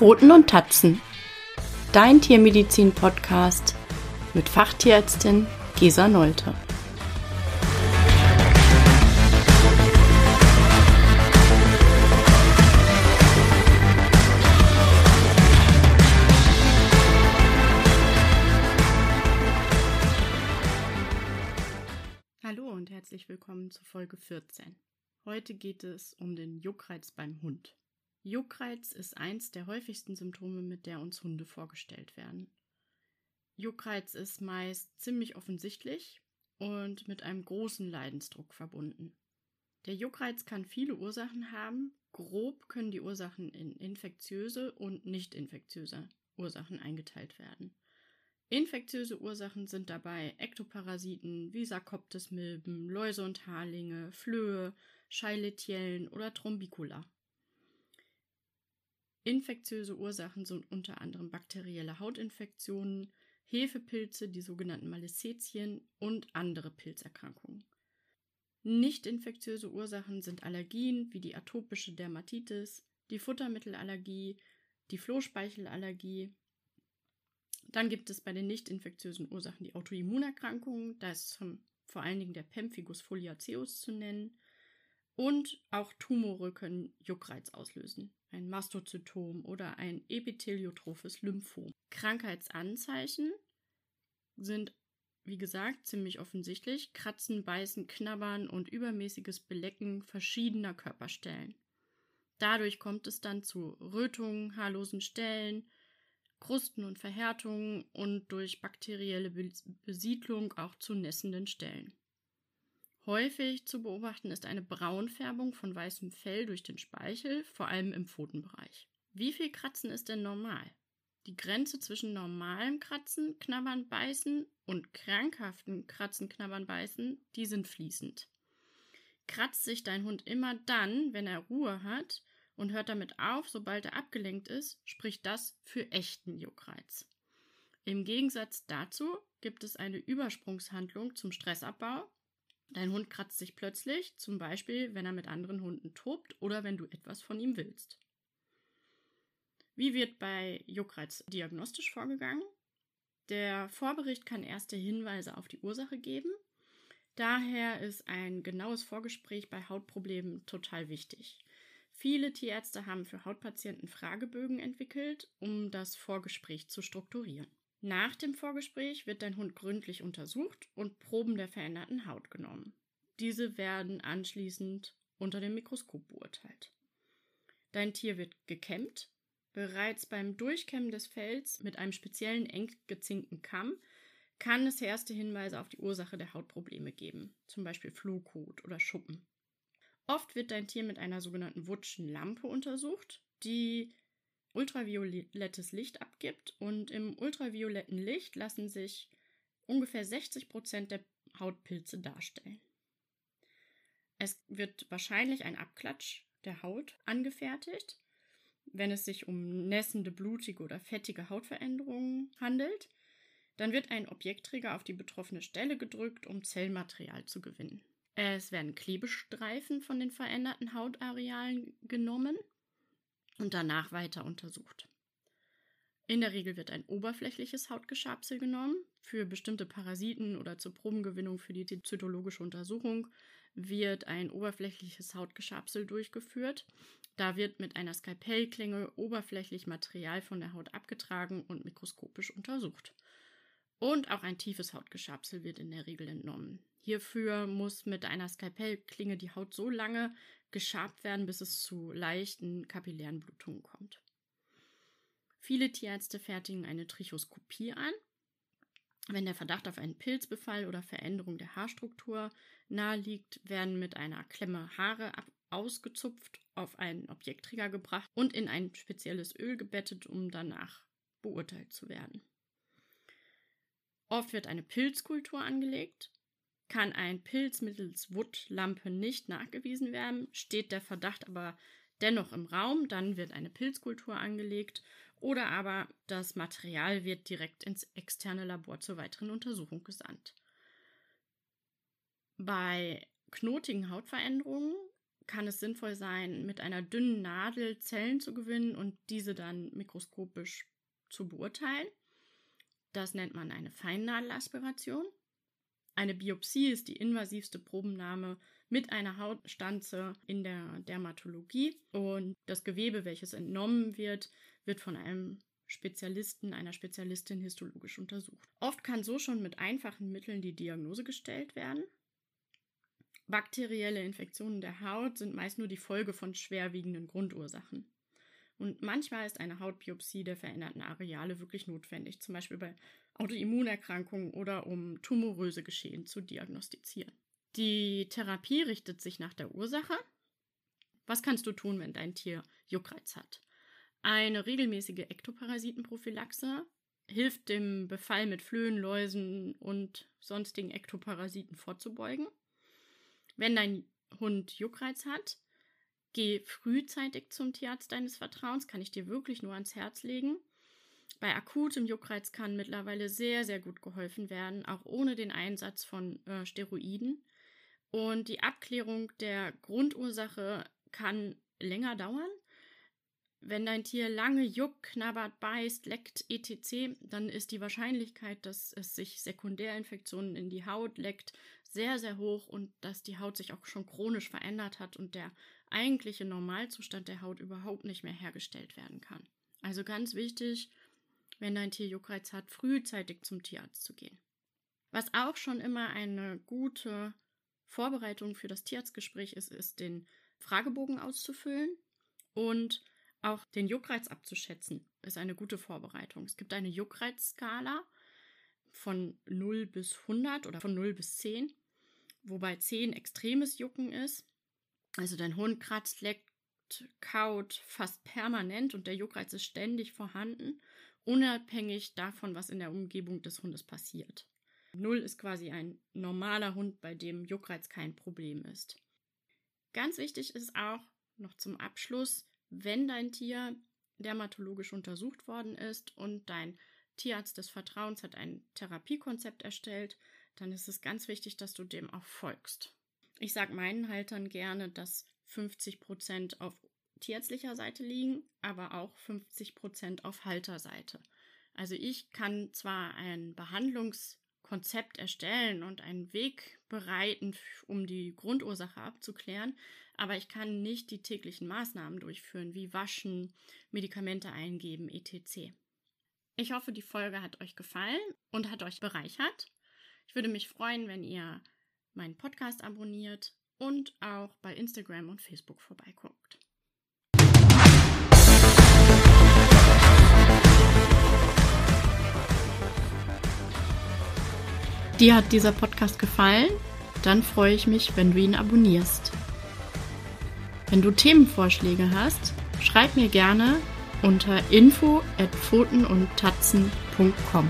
Pfoten und Tatzen. Dein Tiermedizin-Podcast mit Fachtierärztin Gesa Nolte. Hallo und herzlich willkommen zur Folge 14. Heute geht es um den Juckreiz beim Hund. Juckreiz ist eins der häufigsten Symptome, mit der uns Hunde vorgestellt werden. Juckreiz ist meist ziemlich offensichtlich und mit einem großen Leidensdruck verbunden. Der Juckreiz kann viele Ursachen haben. Grob können die Ursachen in infektiöse und nicht infektiöse Ursachen eingeteilt werden. Infektiöse Ursachen sind dabei Ektoparasiten wie Sarkoptes-Milben, Läuse und Haarlinge, Flöhe, Scheiletiellen oder Trombicula. Infektiöse Ursachen sind unter anderem bakterielle Hautinfektionen, Hefepilze, die sogenannten Malisetien und andere Pilzerkrankungen. Nicht infektiöse Ursachen sind Allergien wie die atopische Dermatitis, die Futtermittelallergie, die Flohspeichelallergie. Dann gibt es bei den nicht infektiösen Ursachen die Autoimmunerkrankungen, da ist vor allen Dingen der Pemphigus foliaceus zu nennen, und auch Tumore können Juckreiz auslösen, ein Mastozytom oder ein epitheliotrophes Lymphom. Krankheitsanzeichen sind, wie gesagt, ziemlich offensichtlich. Kratzen, Beißen, Knabbern und übermäßiges Belecken verschiedener Körperstellen. Dadurch kommt es dann zu Rötungen, haarlosen Stellen, Krusten und Verhärtungen und durch bakterielle Besiedlung auch zu nässenden Stellen. Häufig zu beobachten ist eine Braunfärbung von weißem Fell durch den Speichel, vor allem im Pfotenbereich. Wie viel Kratzen ist denn normal? Die Grenze zwischen normalem Kratzen, Knabbern, Beißen und krankhaften Kratzen, Knabbern, Beißen, die sind fließend. Kratzt sich dein Hund immer dann, wenn er Ruhe hat und hört damit auf, sobald er abgelenkt ist, spricht das für echten Juckreiz. Im Gegensatz dazu gibt es eine Übersprungshandlung zum Stressabbau, Dein Hund kratzt sich plötzlich, zum Beispiel, wenn er mit anderen Hunden tobt oder wenn du etwas von ihm willst. Wie wird bei Juckreiz diagnostisch vorgegangen? Der Vorbericht kann erste Hinweise auf die Ursache geben. Daher ist ein genaues Vorgespräch bei Hautproblemen total wichtig. Viele Tierärzte haben für Hautpatienten Fragebögen entwickelt, um das Vorgespräch zu strukturieren. Nach dem Vorgespräch wird dein Hund gründlich untersucht und Proben der veränderten Haut genommen. Diese werden anschließend unter dem Mikroskop beurteilt. Dein Tier wird gekämmt. Bereits beim Durchkämmen des Fells mit einem speziellen eng gezinkten Kamm kann es erste Hinweise auf die Ursache der Hautprobleme geben, zum Beispiel Flohkot oder Schuppen. Oft wird dein Tier mit einer sogenannten Wutschen Lampe untersucht, die ultraviolettes Licht abgibt und im ultravioletten Licht lassen sich ungefähr 60 Prozent der Hautpilze darstellen. Es wird wahrscheinlich ein Abklatsch der Haut angefertigt, wenn es sich um nässende, blutige oder fettige Hautveränderungen handelt. Dann wird ein Objektträger auf die betroffene Stelle gedrückt, um Zellmaterial zu gewinnen. Es werden Klebestreifen von den veränderten Hautarealen genommen und danach weiter untersucht. In der Regel wird ein oberflächliches Hautgeschabsel genommen. Für bestimmte Parasiten oder zur Probengewinnung für die zytologische Untersuchung wird ein oberflächliches Hautgeschabsel durchgeführt. Da wird mit einer Skalpellklinge oberflächlich Material von der Haut abgetragen und mikroskopisch untersucht. Und auch ein tiefes Hautgeschabsel wird in der Regel entnommen. Hierfür muss mit einer Skalpellklinge die Haut so lange geschabt werden, bis es zu leichten kapillären Blutungen kommt. Viele Tierärzte fertigen eine Trichoskopie an. Wenn der Verdacht auf einen Pilzbefall oder Veränderung der Haarstruktur naheliegt, werden mit einer Klemme Haare ausgezupft, auf einen Objektträger gebracht und in ein spezielles Öl gebettet, um danach beurteilt zu werden. Oft wird eine Pilzkultur angelegt. Kann ein Pilz mittels Wuttlampe nicht nachgewiesen werden, steht der Verdacht aber dennoch im Raum, dann wird eine Pilzkultur angelegt oder aber das Material wird direkt ins externe Labor zur weiteren Untersuchung gesandt. Bei knotigen Hautveränderungen kann es sinnvoll sein, mit einer dünnen Nadel Zellen zu gewinnen und diese dann mikroskopisch zu beurteilen. Das nennt man eine Feinnadelaspiration. Eine Biopsie ist die invasivste Probennahme mit einer Hautstanze in der Dermatologie und das Gewebe, welches entnommen wird, wird von einem Spezialisten, einer Spezialistin histologisch untersucht. Oft kann so schon mit einfachen Mitteln die Diagnose gestellt werden. Bakterielle Infektionen der Haut sind meist nur die Folge von schwerwiegenden Grundursachen. Und manchmal ist eine Hautbiopsie der veränderten Areale wirklich notwendig, zum Beispiel bei Autoimmunerkrankungen oder um tumoröse Geschehen zu diagnostizieren. Die Therapie richtet sich nach der Ursache. Was kannst du tun, wenn dein Tier Juckreiz hat? Eine regelmäßige Ektoparasitenprophylaxe hilft dem Befall mit Flöhen, Läusen und sonstigen Ektoparasiten vorzubeugen. Wenn dein Hund Juckreiz hat, geh frühzeitig zum Tierarzt deines Vertrauens, kann ich dir wirklich nur ans Herz legen. Bei akutem Juckreiz kann mittlerweile sehr, sehr gut geholfen werden, auch ohne den Einsatz von äh, Steroiden. Und die Abklärung der Grundursache kann länger dauern. Wenn dein Tier lange juckt, knabbert, beißt, leckt, etc., dann ist die Wahrscheinlichkeit, dass es sich Sekundärinfektionen in die Haut leckt, sehr, sehr hoch und dass die Haut sich auch schon chronisch verändert hat und der eigentliche Normalzustand der Haut überhaupt nicht mehr hergestellt werden kann. Also ganz wichtig, wenn dein Tier Juckreiz hat, frühzeitig zum Tierarzt zu gehen. Was auch schon immer eine gute Vorbereitung für das Tierarztgespräch ist, ist den Fragebogen auszufüllen und auch den Juckreiz abzuschätzen, ist eine gute Vorbereitung. Es gibt eine Juckreizskala von 0 bis 100 oder von 0 bis 10, wobei 10 extremes Jucken ist. Also dein Hund kratzt, leckt, kaut fast permanent und der Juckreiz ist ständig vorhanden, unabhängig davon, was in der Umgebung des Hundes passiert. Null ist quasi ein normaler Hund, bei dem Juckreiz kein Problem ist. Ganz wichtig ist auch noch zum Abschluss, wenn dein Tier dermatologisch untersucht worden ist und dein Tierarzt des Vertrauens hat ein Therapiekonzept erstellt, dann ist es ganz wichtig, dass du dem auch folgst. Ich sage meinen Haltern gerne, dass 50 Prozent auf tierärztlicher Seite liegen, aber auch 50 Prozent auf Halterseite. Also ich kann zwar ein Behandlungskonzept erstellen und einen Weg bereiten, um die Grundursache abzuklären, aber ich kann nicht die täglichen Maßnahmen durchführen, wie waschen, Medikamente eingeben, etc. Ich hoffe, die Folge hat euch gefallen und hat euch bereichert. Ich würde mich freuen, wenn ihr meinen Podcast abonniert und auch bei Instagram und Facebook vorbeiguckt. Dir hat dieser Podcast gefallen? Dann freue ich mich, wenn du ihn abonnierst. Wenn du Themenvorschläge hast, schreib mir gerne unter info at pfotenundtatzen.com.